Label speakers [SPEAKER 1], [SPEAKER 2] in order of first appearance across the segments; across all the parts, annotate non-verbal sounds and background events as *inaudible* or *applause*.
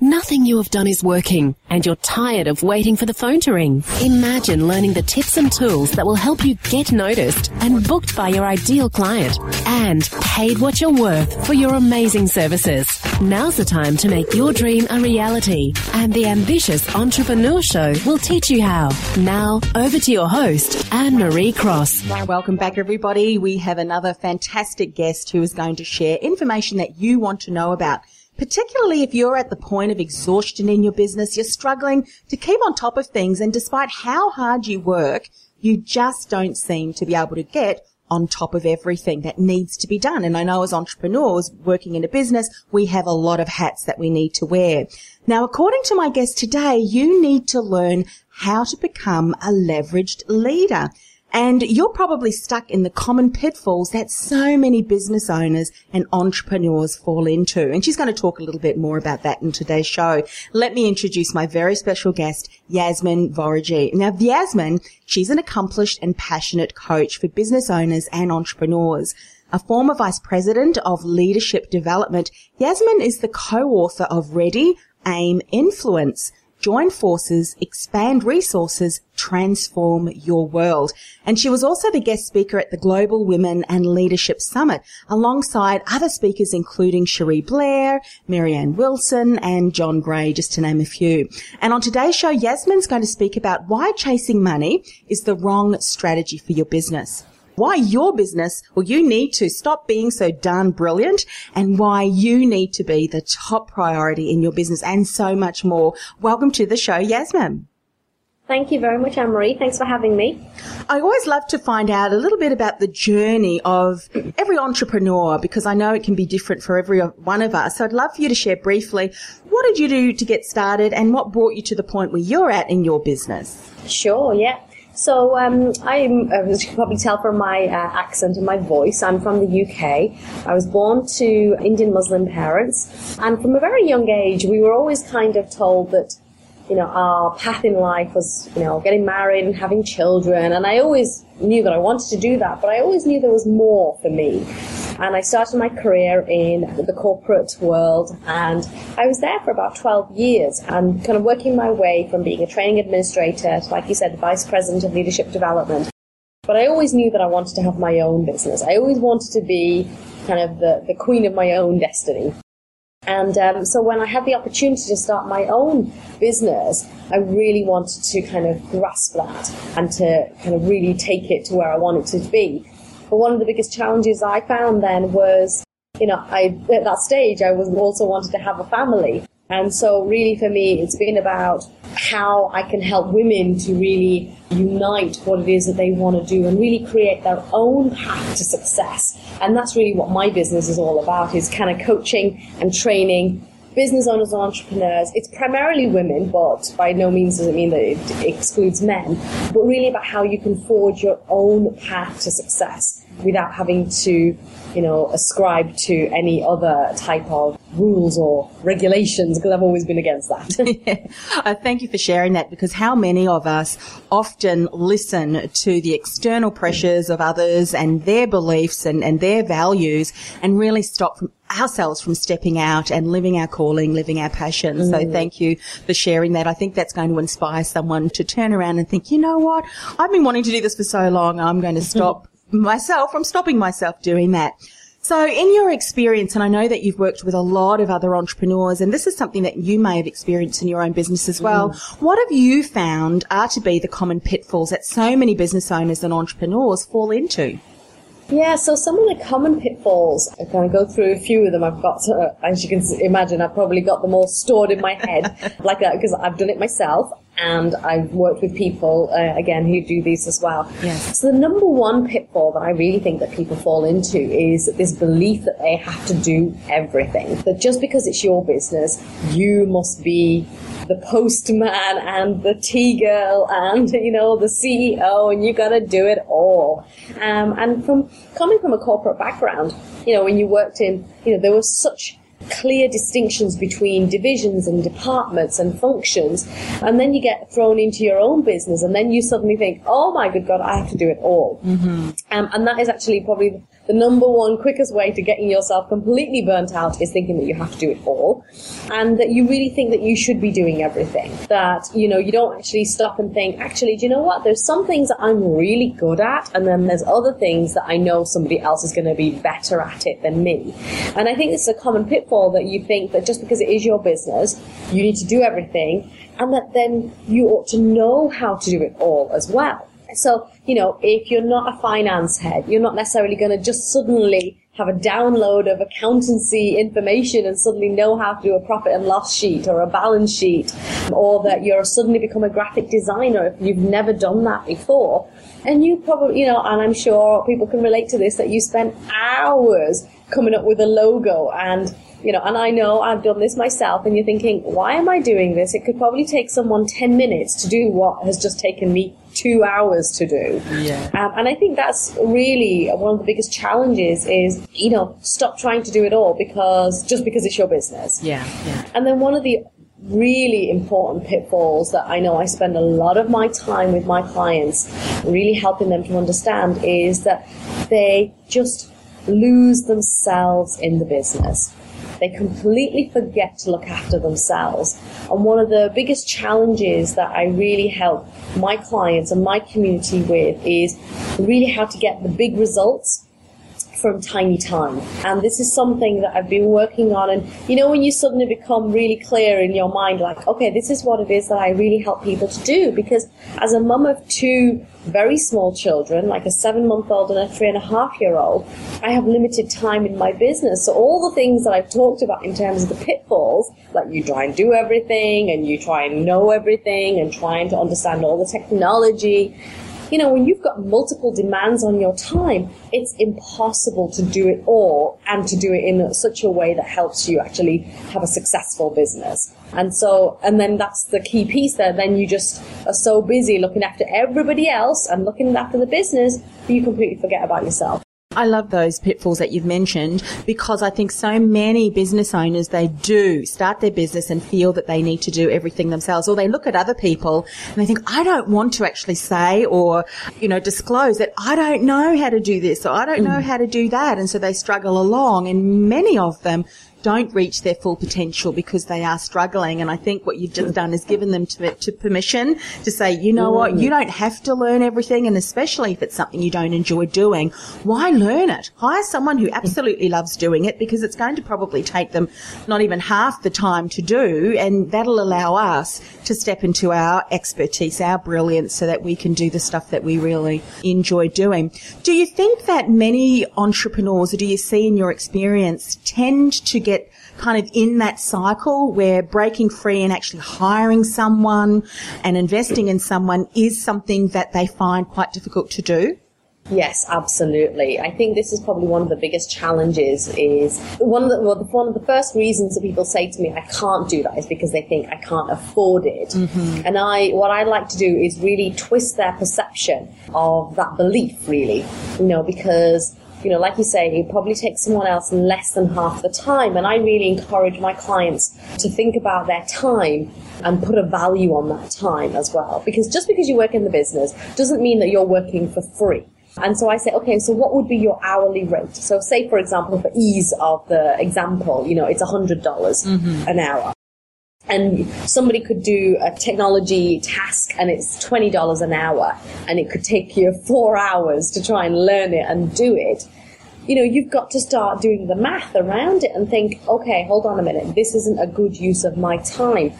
[SPEAKER 1] Nothing you have done is working, and you're tired of waiting for the phone to ring. Imagine learning the tips and tools that will help you get noticed and booked by your ideal client and paid what you're worth for your amazing services. Now's the time to make your dream a reality, and the Ambitious Entrepreneur Show will teach you how. Now, over to your host, Anne Marie Cross.
[SPEAKER 2] Welcome back, everybody. We have another fantastic guest who is going to share information that you want to know about particularly if you're at the point of exhaustion in your business, you're struggling to keep on top of things, and despite how hard you work, you just don't seem to be able to get on top of everything that needs to be done. And I know as entrepreneurs working in a business, we have a lot of hats that we need to wear. Now, according to my guest today, you need to learn how to become a leveraged leader. And you're probably stuck in the common pitfalls that so many business owners and entrepreneurs fall into. And she's going to talk a little bit more about that in today's show. Let me introduce my very special guest, Yasmin Vorajee. Now, Yasmin, she's an accomplished and passionate coach for business owners and entrepreneurs. A former vice president of leadership development, Yasmin is the co-author of Ready, Aim, Influence, join forces, expand resources, transform your world. And she was also the guest speaker at the Global Women and Leadership Summit alongside other speakers including Cherie Blair, Marianne Wilson and John Gray, just to name a few. And on today's show, Yasmin's going to speak about why chasing money is the wrong strategy for your business why your business, well, you need to stop being so darn brilliant and why you need to be the top priority in your business and so much more. Welcome to the show, Yasmin.
[SPEAKER 3] Thank you very much, Anne Marie. Thanks for having me.
[SPEAKER 2] I always love to find out a little bit about the journey of every entrepreneur because I know it can be different for every one of us. So I'd love for you to share briefly what did you do to get started and what brought you to the point where you're at in your business?
[SPEAKER 3] Sure, yeah. So um, I'm, as you can probably tell from my uh, accent and my voice, I'm from the UK. I was born to Indian Muslim parents, and from a very young age, we were always kind of told that you know, our path in life was, you know, getting married and having children. And I always knew that I wanted to do that, but I always knew there was more for me. And I started my career in the corporate world and I was there for about 12 years and kind of working my way from being a training administrator to, like you said, the vice president of leadership development. But I always knew that I wanted to have my own business. I always wanted to be kind of the, the queen of my own destiny. And um, so when I had the opportunity to start my own business, I really wanted to kind of grasp that and to kind of really take it to where I wanted to be. But one of the biggest challenges I found then was, you know, I, at that stage, I was also wanted to have a family. And so really for me, it's been about how I can help women to really unite what it is that they want to do and really create their own path to success. And that's really what my business is all about is kind of coaching and training business owners and entrepreneurs. It's primarily women, but by no means does it mean that it excludes men, but really about how you can forge your own path to success without having to, you know, ascribe to any other type of rules or regulations because I've always been against that. *laughs* *laughs*
[SPEAKER 2] yeah. uh, thank you for sharing that because how many of us often listen to the external pressures of others and their beliefs and, and their values and really stop from ourselves from stepping out and living our calling, living our passion. Mm. So thank you for sharing that. I think that's going to inspire someone to turn around and think, you know what? I've been wanting to do this for so long. I'm going *laughs* to stop myself from stopping myself doing that. So in your experience, and I know that you've worked with a lot of other entrepreneurs, and this is something that you may have experienced in your own business as well. Mm. What have you found are to be the common pitfalls that so many business owners and entrepreneurs fall into?
[SPEAKER 3] Yeah, so some of the common pitfalls, I kind of go through a few of them. I've got, uh, as you can imagine, I've probably got them all stored in my head *laughs* like that because I've done it myself and I've worked with people, uh, again, who do these as well.
[SPEAKER 2] Yes.
[SPEAKER 3] So the number one pitfall that I really think that people fall into is this belief that they have to do everything. That just because it's your business, you must be the postman and the tea girl and, you know, the CEO and you gotta do it all. Um, and from coming from a corporate background, you know, when you worked in, you know, there was such clear distinctions between divisions and departments and functions, and then you get thrown into your own business, and then you suddenly think, oh my good God, I have to do it all. Mm-hmm. Um, and that is actually probably the number one quickest way to getting yourself completely burnt out is thinking that you have to do it all and that you really think that you should be doing everything. That, you know, you don't actually stop and think, actually, do you know what? There's some things that I'm really good at and then there's other things that I know somebody else is going to be better at it than me. And I think this is a common pitfall that you think that just because it is your business, you need to do everything and that then you ought to know how to do it all as well. So, you know, if you're not a finance head, you're not necessarily going to just suddenly have a download of accountancy information and suddenly know how to do a profit and loss sheet or a balance sheet, or that you're suddenly become a graphic designer if you've never done that before. And you probably, you know, and I'm sure people can relate to this, that you spend hours coming up with a logo and you know, and I know I've done this myself, and you're thinking, why am I doing this? It could probably take someone 10 minutes to do what has just taken me two hours to do.
[SPEAKER 2] Yeah.
[SPEAKER 3] Um, and I think that's really one of the biggest challenges is, you know, stop trying to do it all because just because it's your business.
[SPEAKER 2] Yeah, yeah.
[SPEAKER 3] And then one of the really important pitfalls that I know I spend a lot of my time with my clients really helping them to understand is that they just lose themselves in the business. They completely forget to look after themselves. And one of the biggest challenges that I really help my clients and my community with is really how to get the big results from tiny time. And this is something that I've been working on. And you know, when you suddenly become really clear in your mind, like, okay, this is what it is that I really help people to do. Because as a mum of two very small children, like a seven month old and a three and a half year old, I have limited time in my business. So all the things that I've talked about in terms of the pitfalls, like you try and do everything and you try and know everything and trying to understand all the technology, you know, when you've got multiple demands on your time, it's impossible to do it all and to do it in such a way that helps you actually have a successful business. And so, and then that's the key piece there. Then you just are so busy looking after everybody else and looking after the business, that you completely forget about yourself.
[SPEAKER 2] I love those pitfalls that you've mentioned because I think so many business owners, they do start their business and feel that they need to do everything themselves or they look at other people and they think, I don't want to actually say or, you know, disclose that I don't know how to do this or I don't mm. know how to do that. And so they struggle along and many of them don't reach their full potential because they are struggling. And I think what you've just done is given them to, to permission to say, you know what, you don't have to learn everything. And especially if it's something you don't enjoy doing, why learn it? Hire someone who absolutely loves doing it because it's going to probably take them not even half the time to do. And that'll allow us to step into our expertise, our brilliance so that we can do the stuff that we really enjoy doing. Do you think that many entrepreneurs, or do you see in your experience, tend to get kind of in that cycle where breaking free and actually hiring someone and investing in someone is something that they find quite difficult to do?
[SPEAKER 3] Yes, absolutely. I think this is probably one of the biggest challenges. Is one of the well, one of the first reasons that people say to me, "I can't do that," is because they think I can't afford it. Mm-hmm. And I, what I like to do is really twist their perception of that belief. Really, you know, because you know, like you say, it probably takes someone else less than half the time. And I really encourage my clients to think about their time and put a value on that time as well. Because just because you work in the business doesn't mean that you're working for free. And so I say, okay, so what would be your hourly rate? So say, for example, for ease of the example, you know, it's $100 mm-hmm. an hour. And somebody could do a technology task and it's $20 an hour and it could take you four hours to try and learn it and do it you know, you've got to start doing the math around it and think, okay, hold on a minute, this isn't a good use of my time.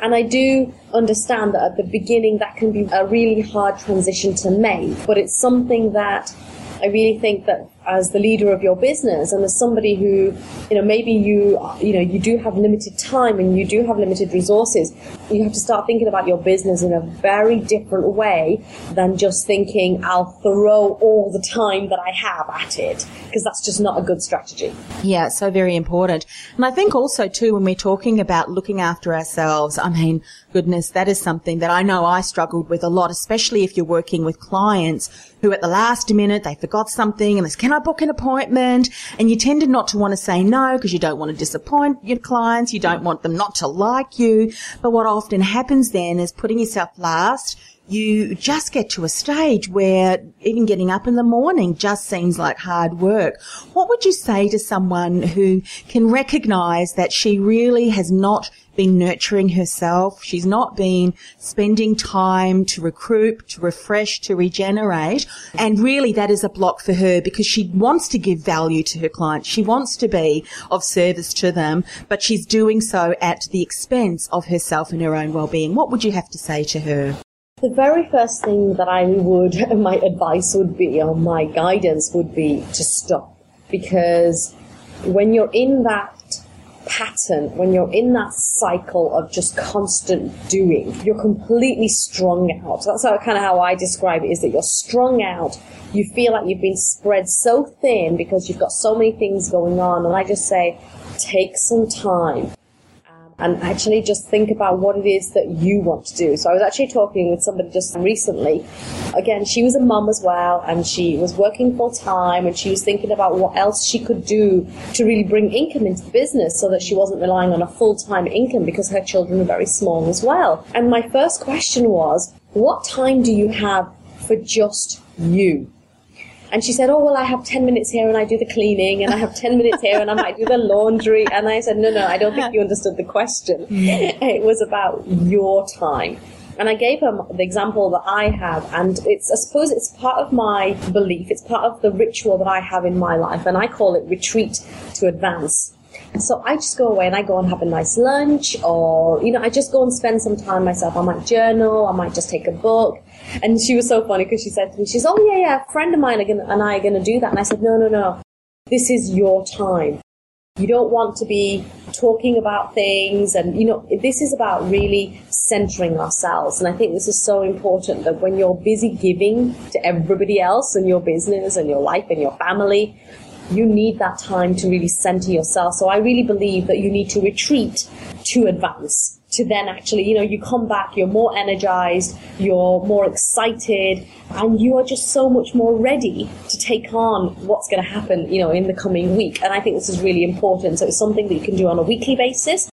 [SPEAKER 3] And I do understand that at the beginning that can be a really hard transition to make, but it's something that I really think that as the leader of your business and as somebody who, you know, maybe you, you know, you do have limited time and you do have limited resources, you have to start thinking about your business in a very different way than just thinking I'll throw all the time that I have at it because that's just not a good strategy.
[SPEAKER 2] Yeah, so very important. And I think also too when we're talking about looking after ourselves, I mean, goodness, that is something that I know I struggled with a lot, especially if you're working with clients who at the last minute they forgot something and they say, can I book an appointment? And you tended not to want to say no because you don't want to disappoint your clients. You don't want them not to like you. But what often happens then is putting yourself last you just get to a stage where even getting up in the morning just seems like hard work. What would you say to someone who can recognize that she really has not been nurturing herself? She's not been spending time to recruit, to refresh, to regenerate. And really that is a block for her because she wants to give value to her clients. She wants to be of service to them, but she's doing so at the expense of herself and her own well-being. What would you have to say to her?
[SPEAKER 3] The very first thing that I would, *laughs* my advice would be, or my guidance would be to stop. Because when you're in that pattern, when you're in that cycle of just constant doing, you're completely strung out. So that's how, kind of how I describe it is that you're strung out. You feel like you've been spread so thin because you've got so many things going on. And I just say, take some time and actually just think about what it is that you want to do. So I was actually talking with somebody just recently. Again, she was a mum as well, and she was working full time, and she was thinking about what else she could do to really bring income into the business so that she wasn't relying on a full time income because her children are very small as well. And my first question was, what time do you have for just you? And she said, Oh, well, I have 10 minutes here and I do the cleaning, and I have 10 minutes here and I might do the laundry. And I said, No, no, I don't think you understood the question. Mm. It was about your time. And I gave her the example that I have, and it's, I suppose it's part of my belief, it's part of the ritual that I have in my life, and I call it retreat to advance. So I just go away and I go and have a nice lunch, or, you know, I just go and spend some time myself. I might journal, I might just take a book. And she was so funny because she said to me, she's, oh yeah, yeah, a friend of mine gonna, and I are going to do that. And I said, no, no, no. This is your time. You don't want to be talking about things and, you know, this is about really centering ourselves. And I think this is so important that when you're busy giving to everybody else and your business and your life and your family, you need that time to really center yourself. So I really believe that you need to retreat to advance to then actually, you know, you come back, you're more energized, you're more excited, and you are just so much more ready to take on what's going to happen, you know, in the coming week. And I think this is really important. So it's something that you can do on a weekly basis.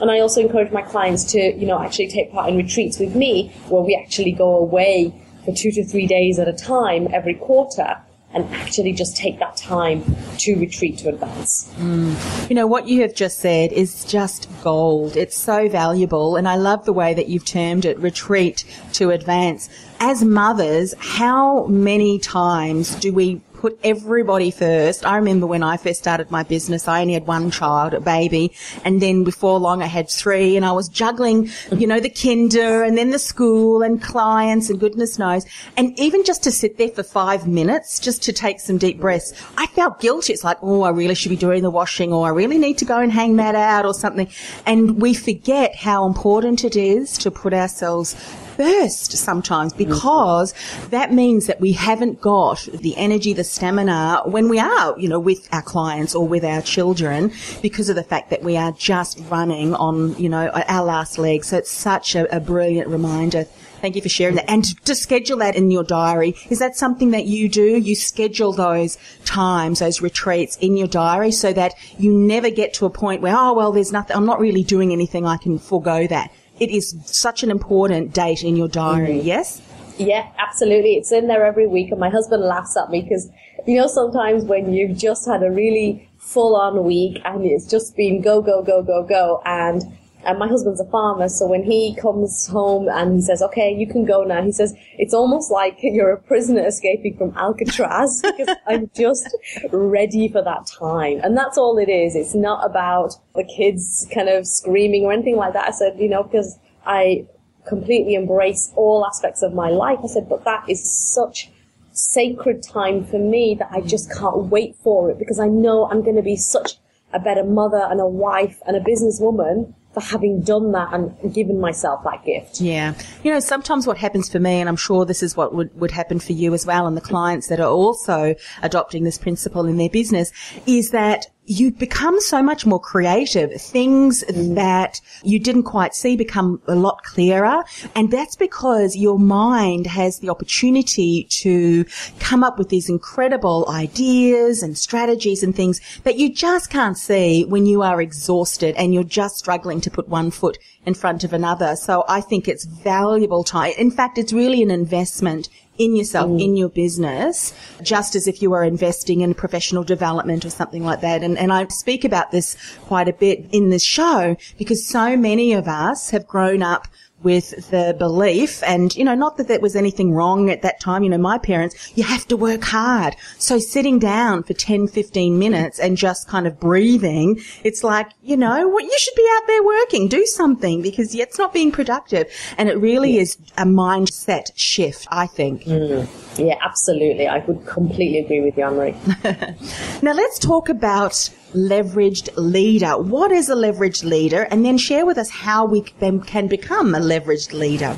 [SPEAKER 3] And I also encourage my clients to, you know, actually take part in retreats with me where we actually go away for two to three days at a time every quarter and actually just take that time to retreat to advance.
[SPEAKER 2] Mm. You know, what you have just said is just gold. It's so valuable. And I love the way that you've termed it retreat to advance. As mothers, how many times do we put everybody first. I remember when I first started my business, I only had one child, a baby, and then before long I had three and I was juggling, you know, the kinder and then the school and clients and goodness knows. And even just to sit there for five minutes, just to take some deep breaths, I felt guilty. It's like, oh, I really should be doing the washing or I really need to go and hang that out or something. And we forget how important it is to put ourselves first sometimes because that means that we haven't got the energy, the stamina when we are, you know, with our clients or with our children because of the fact that we are just running on, you know, our last leg. So it's such a, a brilliant reminder. Thank you for sharing that. And to schedule that in your diary, is that something that you do? You schedule those times, those retreats in your diary so that you never get to a point where, oh, well, there's nothing, I'm not really doing anything. I can forego that it is such an important date in your diary, mm-hmm. yes?
[SPEAKER 3] Yeah, absolutely. It's in there every week, and my husband laughs at me because, you know, sometimes when you've just had a really full on week and it's just been go, go, go, go, go, and and my husband's a farmer, so when he comes home and he says, okay, you can go now, he says, it's almost like you're a prisoner escaping from Alcatraz *laughs* because I'm just ready for that time. And that's all it is. It's not about the kids kind of screaming or anything like that. I said, you know, because I completely embrace all aspects of my life. I said, but that is such sacred time for me that I just can't wait for it because I know I'm going to be such a better mother and a wife and a businesswoman for having done that and given myself that gift.
[SPEAKER 2] Yeah. You know, sometimes what happens for me, and I'm sure this is what would, would happen for you as well, and the clients that are also adopting this principle in their business, is that you become so much more creative. Things mm. that you didn't quite see become a lot clearer. And that's because your mind has the opportunity to come up with these incredible ideas and strategies and things that you just can't see when you are exhausted and you're just struggling to put one foot in front of another. So I think it's valuable time. In fact, it's really an investment in yourself, mm. in your business, just as if you were investing in professional development or something like that. And, and I speak about this quite a bit in this show because so many of us have grown up with the belief and, you know, not that there was anything wrong at that time. You know, my parents, you have to work hard. So sitting down for 10, 15 minutes and just kind of breathing, it's like, you know, what you should be out there working, do something because it's not being productive. And it really is a mindset shift, I think.
[SPEAKER 3] Mm. Yeah, absolutely. I would completely agree with you, Anne-Marie. *laughs*
[SPEAKER 2] now let's talk about leveraged leader. What is a leveraged leader? And then share with us how we can become a leveraged leader.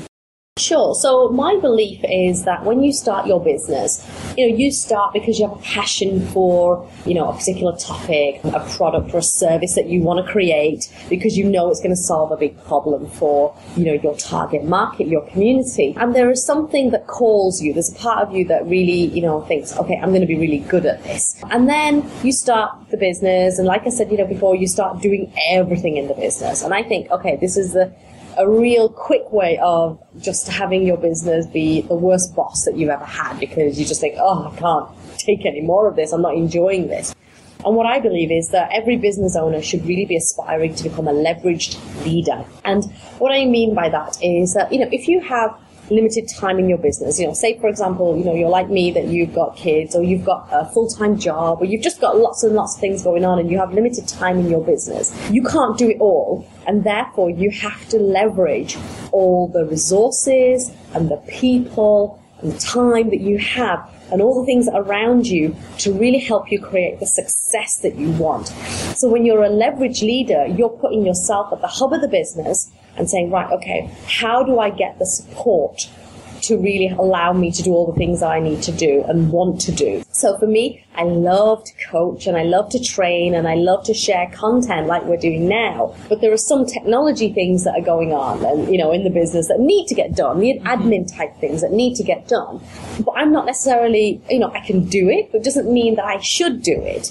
[SPEAKER 3] Sure. So my belief is that when you start your business, you know, you start because you have a passion for, you know, a particular topic, a product or a service that you want to create because you know it's going to solve a big problem for, you know, your target market, your community. And there is something that calls you. There's a part of you that really, you know, thinks, okay, I'm going to be really good at this. And then you start the business. And like I said, you know, before you start doing everything in the business. And I think, okay, this is the, a real quick way of just having your business be the worst boss that you've ever had because you just think, oh, I can't take any more of this. I'm not enjoying this. And what I believe is that every business owner should really be aspiring to become a leveraged leader. And what I mean by that is that, you know, if you have limited time in your business. You know, say for example, you know, you're like me that you've got kids or you've got a full-time job or you've just got lots and lots of things going on and you have limited time in your business. You can't do it all and therefore you have to leverage all the resources and the people and the time that you have and all the things around you to really help you create the success that you want. So when you're a leverage leader, you're putting yourself at the hub of the business and saying, right, okay, how do I get the support to really allow me to do all the things I need to do and want to do. So for me, I love to coach and I love to train and I love to share content like we're doing now. But there are some technology things that are going on and, you know, in the business that need to get done, the admin type things that need to get done. But I'm not necessarily, you know, I can do it, but it doesn't mean that I should do it.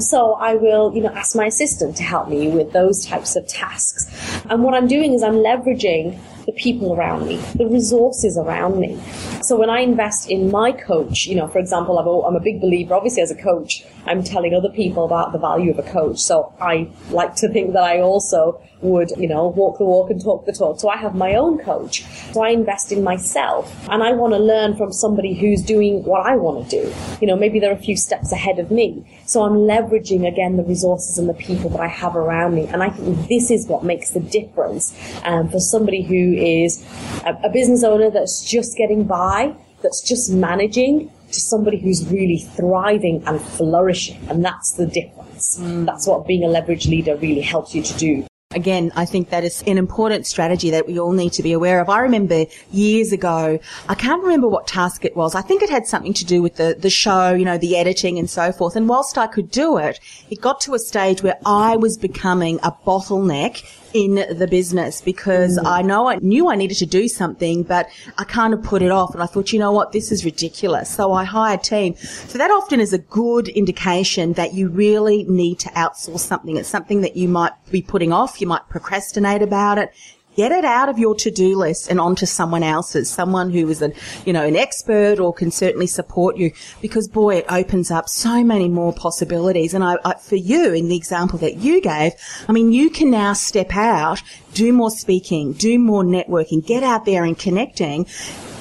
[SPEAKER 3] So I will, you know, ask my assistant to help me with those types of tasks. And what I'm doing is I'm leveraging the people around me, the resources around me. So when I invest in my coach, you know, for example, I'm a big believer, obviously as a coach, I'm telling other people about the value of a coach. So I like to think that I also would, you know, walk the walk and talk the talk. So I have my own coach. So I invest in myself and I want to learn from somebody who's doing what I want to do. You know, maybe they're a few steps ahead of me. So I'm leveraging again the resources and the people that I have around me. And I think this is what makes the difference um, for somebody who is a, a business owner that's just getting by, that's just managing to somebody who's really thriving and flourishing. And that's the difference. Mm. That's what being a leverage leader really helps you to do.
[SPEAKER 2] Again, I think that is an important strategy that we all need to be aware of. I remember years ago, I can't remember what task it was. I think it had something to do with the, the show, you know, the editing and so forth. And whilst I could do it, it got to a stage where I was becoming a bottleneck in the business because mm. I know I knew I needed to do something, but I kind of put it off. And I thought, you know what, this is ridiculous. So I hired a team. So that often is a good indication that you really need to outsource something. It's something that you might be putting off. You might procrastinate about it get it out of your to-do list and onto someone else's, someone who is an, you know, an expert or can certainly support you because boy, it opens up so many more possibilities. And I, I, for you, in the example that you gave, I mean, you can now step out, do more speaking, do more networking, get out there and connecting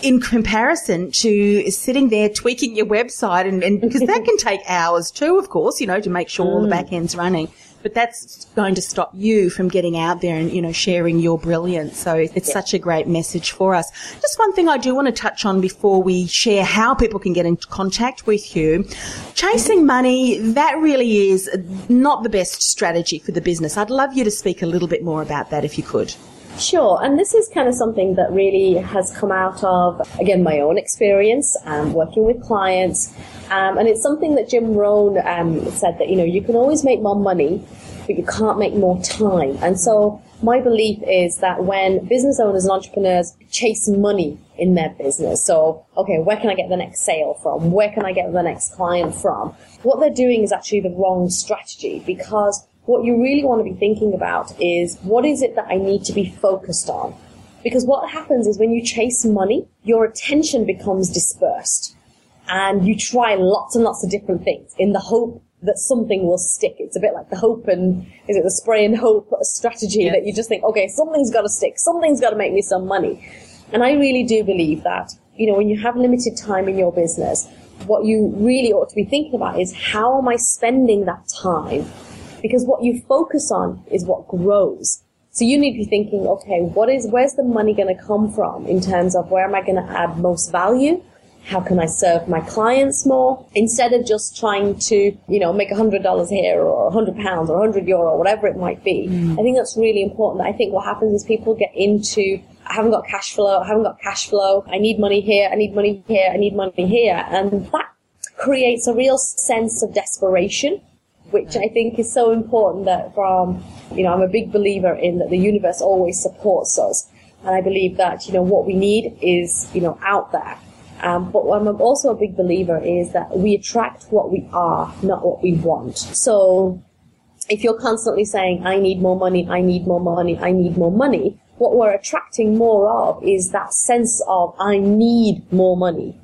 [SPEAKER 2] in comparison to sitting there tweaking your website and, and because that can take hours too, of course, you know, to make sure all the mm. back end's running. But that's going to stop you from getting out there and, you know, sharing your brilliance. So it's yeah. such a great message for us. Just one thing I do want to touch on before we share how people can get in contact with you. Chasing money, that really is not the best strategy for the business. I'd love you to speak a little bit more about that if you could.
[SPEAKER 3] Sure, and this is kind of something that really has come out of, again, my own experience um, working with clients. Um, and it's something that Jim Rohn um, said that, you know, you can always make more money, but you can't make more time. And so my belief is that when business owners and entrepreneurs chase money in their business, so, okay, where can I get the next sale from? Where can I get the next client from? What they're doing is actually the wrong strategy because what you really want to be thinking about is what is it that I need to be focused on? Because what happens is when you chase money, your attention becomes dispersed and you try lots and lots of different things in the hope that something will stick. It's a bit like the hope and is it the spray and hope strategy yes. that you just think, okay, something's got to stick, something's got to make me some money. And I really do believe that, you know, when you have limited time in your business, what you really ought to be thinking about is how am I spending that time because what you focus on is what grows. So you need to be thinking, okay, what is, where's the money going to come from in terms of where am I going to add most value? How can I serve my clients more? Instead of just trying to, you know, make a hundred dollars here or a hundred pounds or a hundred euro or whatever it might be. Mm. I think that's really important. I think what happens is people get into I haven't got cash flow, I haven't got cash flow, I need money here, I need money here, I need money here. And that creates a real sense of desperation which I think is so important that from, you know, I'm a big believer in that the universe always supports us. And I believe that, you know, what we need is, you know, out there. Um, but what I'm also a big believer is that we attract what we are, not what we want. So if you're constantly saying, I need more money, I need more money, I need more money, what we're attracting more of is that sense of, I need more money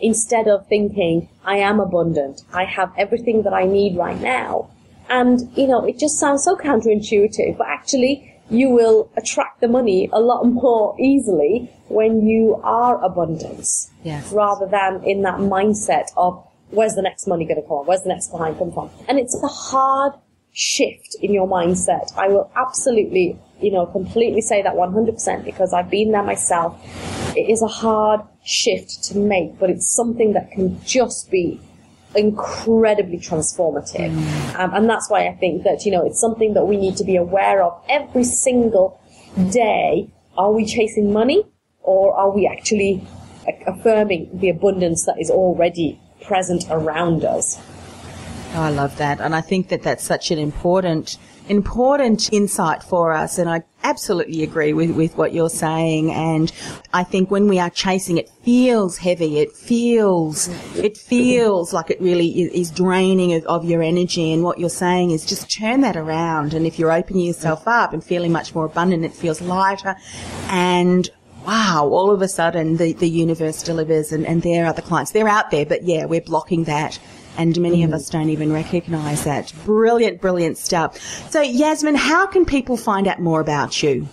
[SPEAKER 3] instead of thinking, I am abundant, I have everything that I need right now. And, you know, it just sounds so counterintuitive, but actually, you will attract the money a lot *laughs* more easily when you are abundance yes. rather than in that mindset of where's the next money going to come from? Where's the next client come from? And it's a hard shift in your mindset. I will absolutely, you know, completely say that 100% because I've been there myself. It is a hard shift to make, but it's something that can just be incredibly transformative. Mm. Um, and that's why I think that, you know, it's something that we need to be aware of every single day. Are we chasing money or are we actually affirming the abundance that is already present around us?
[SPEAKER 2] Oh, I love that. And I think that that's such an important, important insight for us. And I absolutely agree with, with what you're saying. And I think when we are chasing, it feels heavy. It feels, it feels like it really is, draining of, of your energy. And what you're saying is just turn that around. And if you're opening yourself up and feeling much more abundant, it feels lighter and wow, all of a sudden the, the universe delivers and, and there are the clients. They're out there, but yeah, we're blocking that and many mm. of us don't even recognize that. Brilliant, brilliant stuff. So, Yasmin, how can people find out more about you?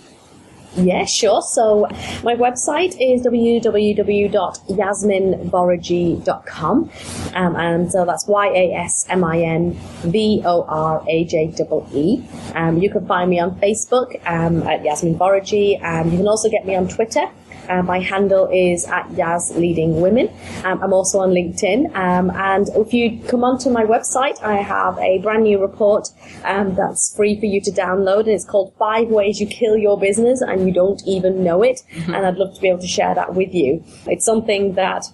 [SPEAKER 3] Yeah, sure. So my website is www.yasminvorajee.com. Um, and so that's Y-A-S-M-I-N-V-O-R-A-J-E-E. Um, you can find me on Facebook um, at Yasmin Vorajee. Um, you can also get me on Twitter uh, my handle is at Yaz Leading Women. Um, I'm also on LinkedIn. Um, and if you come onto my website, I have a brand new report um, that's free for you to download. And it's called Five Ways You Kill Your Business and You Don't Even Know It. Mm-hmm. And I'd love to be able to share that with you. It's something that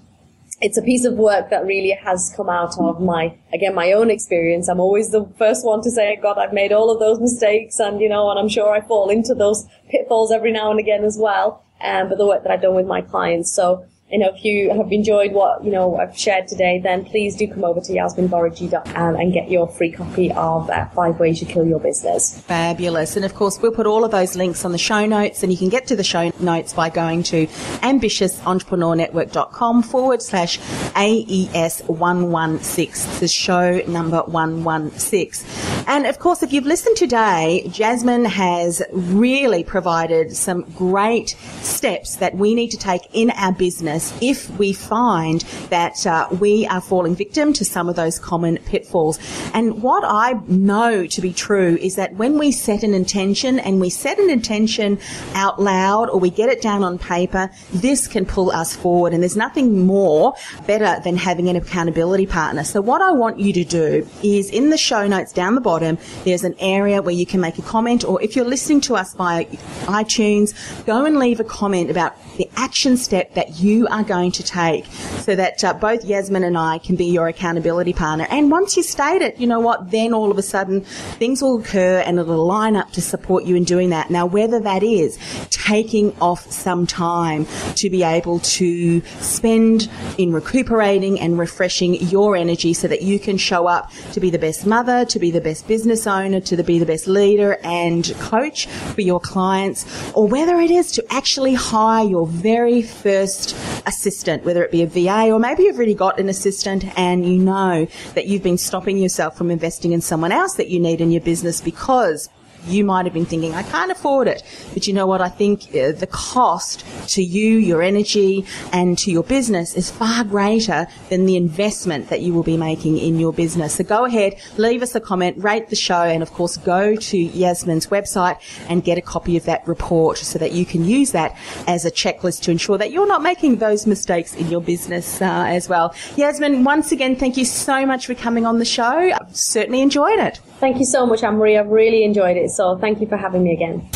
[SPEAKER 3] it's a piece of work that really has come out of my, again, my own experience. I'm always the first one to say, God, I've made all of those mistakes and, you know, and I'm sure I fall into those pitfalls every now and again as well um, but the work that I've done with my clients. So, you know, if you have enjoyed what, you know, I've shared today, then please do come over to yasminvorajee.com and get your free copy of uh, Five Ways You Kill Your Business.
[SPEAKER 2] Fabulous. And of course, we'll put all of those links on the show notes and you can get to the show notes by going to ambitiousentrepreneurnetwork.com forward slash AES 116. The show number 116. And of course, if you've listened today, Jasmine has really provided some great steps that we need to take in our business if we find that uh, we are falling victim to some of those common pitfalls. And what I know to be true is that when we set an intention and we set an intention out loud or we get it down on paper, this can pull us forward. And there's nothing more better than having an accountability partner. So what I want you to do is in the show notes down the bottom, there's an area where you can make a comment or if you're listening to us via iTunes, go and leave a comment about the action step that you are going to take so that uh, both Yasmin and I can be your accountability partner. And once you state it, you know what, then all of a sudden things will occur and it'll line up to support you in doing that. Now, whether that is taking off some time to be able to spend in recuperating and refreshing your energy so that you can show up to be the best mother, to be the best business owner, to be the best leader and coach for your clients, or whether it is to actually hire your very first assistant, whether it be a VA or maybe you've already got an assistant and you know that you've been stopping yourself from investing in someone else that you need in your business because you might have been thinking, I can't afford it. But you know what? I think uh, the cost to you, your energy, and to your business is far greater than the investment that you will be making in your business. So go ahead, leave us a comment, rate the show, and of course, go to Yasmin's website and get a copy of that report so that you can use that as a checklist to ensure that you're not making those mistakes in your business uh, as well. Yasmin, once again, thank you so much for coming on the show. I've certainly enjoyed it.
[SPEAKER 3] Thank you so much, Anne-Marie. I've really enjoyed it. So thank you for having me again.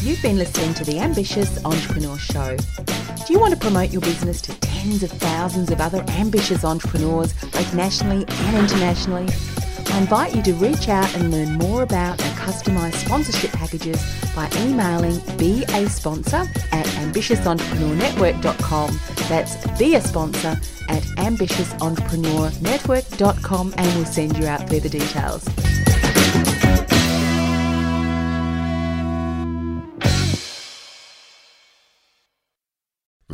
[SPEAKER 2] You've been listening to the Ambitious Entrepreneur Show. Do you want to promote your business to tens of thousands of other ambitious entrepreneurs, both nationally and internationally? I invite you to reach out and learn more about our customised sponsorship packages by emailing be a sponsor at ambitiousentrepreneurnetwork.com. That's be a sponsor at ambitiousentrepreneurnetwork.com and we'll send you out further details.